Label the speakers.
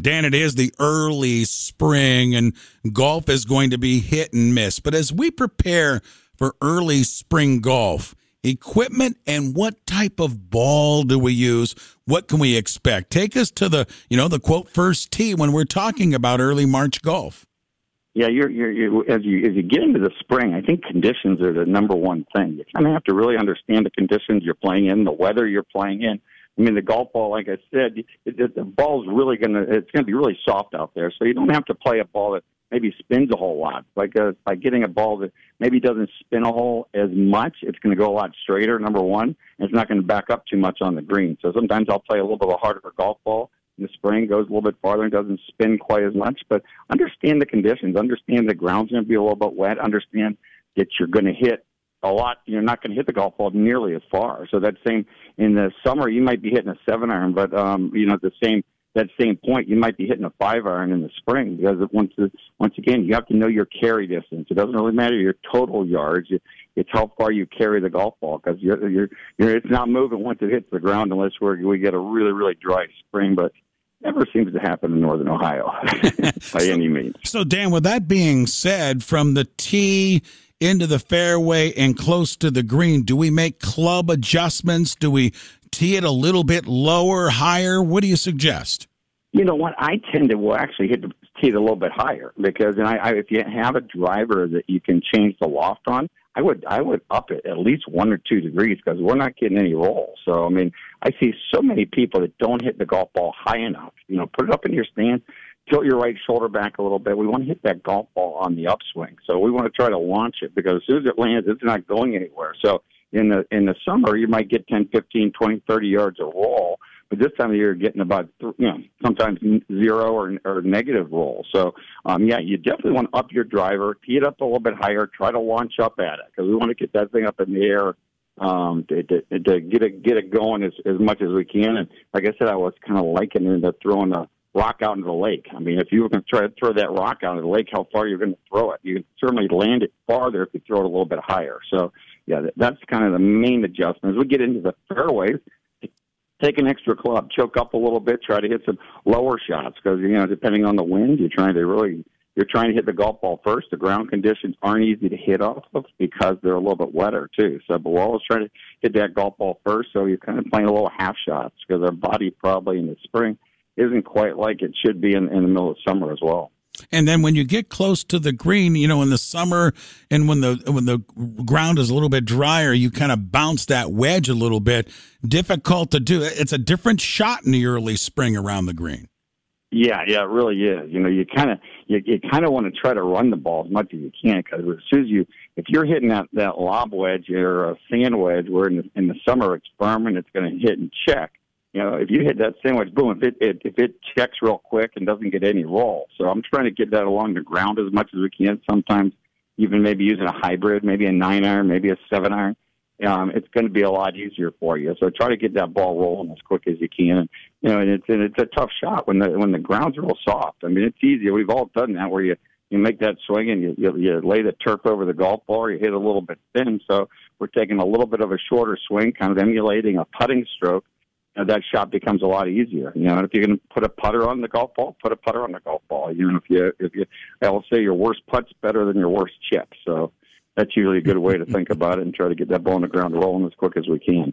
Speaker 1: Dan, it is the early spring and golf is going to be hit and miss. But as we prepare for early spring golf, equipment and what type of ball do we use? What can we expect? Take us to the, you know, the quote first tee when we're talking about early March golf.
Speaker 2: Yeah, you're, you're, you're as you as you get into the spring, I think conditions are the number one thing. You kind of have to really understand the conditions you're playing in, the weather you're playing in. I mean, the golf ball, like I said, it, it, the ball's really gonna it's gonna be really soft out there, so you don't have to play a ball that maybe spins a whole lot. Like uh, by getting a ball that maybe doesn't spin a hole as much, it's going to go a lot straighter. Number one, and it's not going to back up too much on the green. So sometimes I'll play a little bit of a harder golf ball in the spring, goes a little bit farther and doesn't spin quite as much. But understand the conditions. Understand the ground's going to be a little bit wet. Understand that you're going to hit a lot. You're not going to hit the golf ball nearly as far. So that same in the summer, you might be hitting a seven iron, but um, you know the same that same point, you might be hitting a five iron in the spring because once once again, you have to know your carry distance. It doesn't really matter your total yards; it's how far you carry the golf ball because you're, you're you're it's not moving once it hits the ground unless we we get a really really dry spring. But never seems to happen in northern Ohio by
Speaker 1: so,
Speaker 2: any means.
Speaker 1: So, Dan, with that being said, from the tee into the fairway and close to the green, do we make club adjustments? Do we tee it a little bit lower, higher? What do you suggest?
Speaker 2: You know what? I tend to well actually hit the tee it a little bit higher because, and I, I, if you have a driver that you can change the loft on, I would I would up it at least one or two degrees because we're not getting any roll. So I mean, I see so many people that don't hit the golf ball high enough. You know, put it up in your stance, tilt your right shoulder back a little bit. We want to hit that golf ball on the upswing. So we want to try to launch it because as soon as it lands, it's not going anywhere. So in the in the summer, you might get 10, 15, 20, 30 yards of roll, but this time of year, you're getting about you know sometimes zero or, or negative roll. So um, yeah, you definitely want to up your driver, tee it up a little bit higher, try to launch up at it because we want to get that thing up in the air um, to, to, to get it get it going as as much as we can. And like I said, I was kind of likening it throwing a rock out into the lake. I mean, if you were going to try to throw that rock out into the lake, how far you're going to throw it? You can certainly land it farther if you throw it a little bit higher. So, yeah, that's kind of the main adjustment. As we get into the fairways, take an extra club, choke up a little bit, try to hit some lower shots because you know depending on the wind, you're trying to really you're trying to hit the golf ball first. The ground conditions aren't easy to hit off of because they're a little bit wetter too. So, we're always trying to hit that golf ball first. So you're kind of playing a little half shots because our body probably in the spring isn't quite like it should be in, in the middle of summer as well.
Speaker 1: And then when you get close to the green, you know, in the summer and when the when the ground is a little bit drier, you kind of bounce that wedge a little bit. Difficult to do. It's a different shot in the early spring around the green.
Speaker 2: Yeah, yeah, it really is. You know, you kind of you, you kind of want to try to run the ball as much as you can because as soon as you if you're hitting that that lob wedge or a sand wedge, where in the, in the summer it's firm and it's going to hit and check you know, if you hit that sand wedge, boom, if it, it if it checks real quick and doesn't get any roll. So I'm trying to get that along the ground as much as we can. Sometimes even maybe using a hybrid, maybe a nine iron, maybe a seven iron. Um, it's going to be a lot easier for you. So try to get that ball rolling as quick as you can. You know, and it's and it's a tough shot when the when the ground's real soft. I mean, it's easy. We've all done that where you you make that swing and you, you you lay the turf over the golf ball. Or you hit a little bit thin. So we're taking a little bit of a shorter swing, kind of emulating a putting stroke know, that shot becomes a lot easier. You know, and if you can put a putter on the golf ball, put a putter on the golf ball. You know, if you if you, I will say your worst putt's better than your worst chip. So that's usually a good way to think about it and try to get that ball on the ground rolling as quick as we can.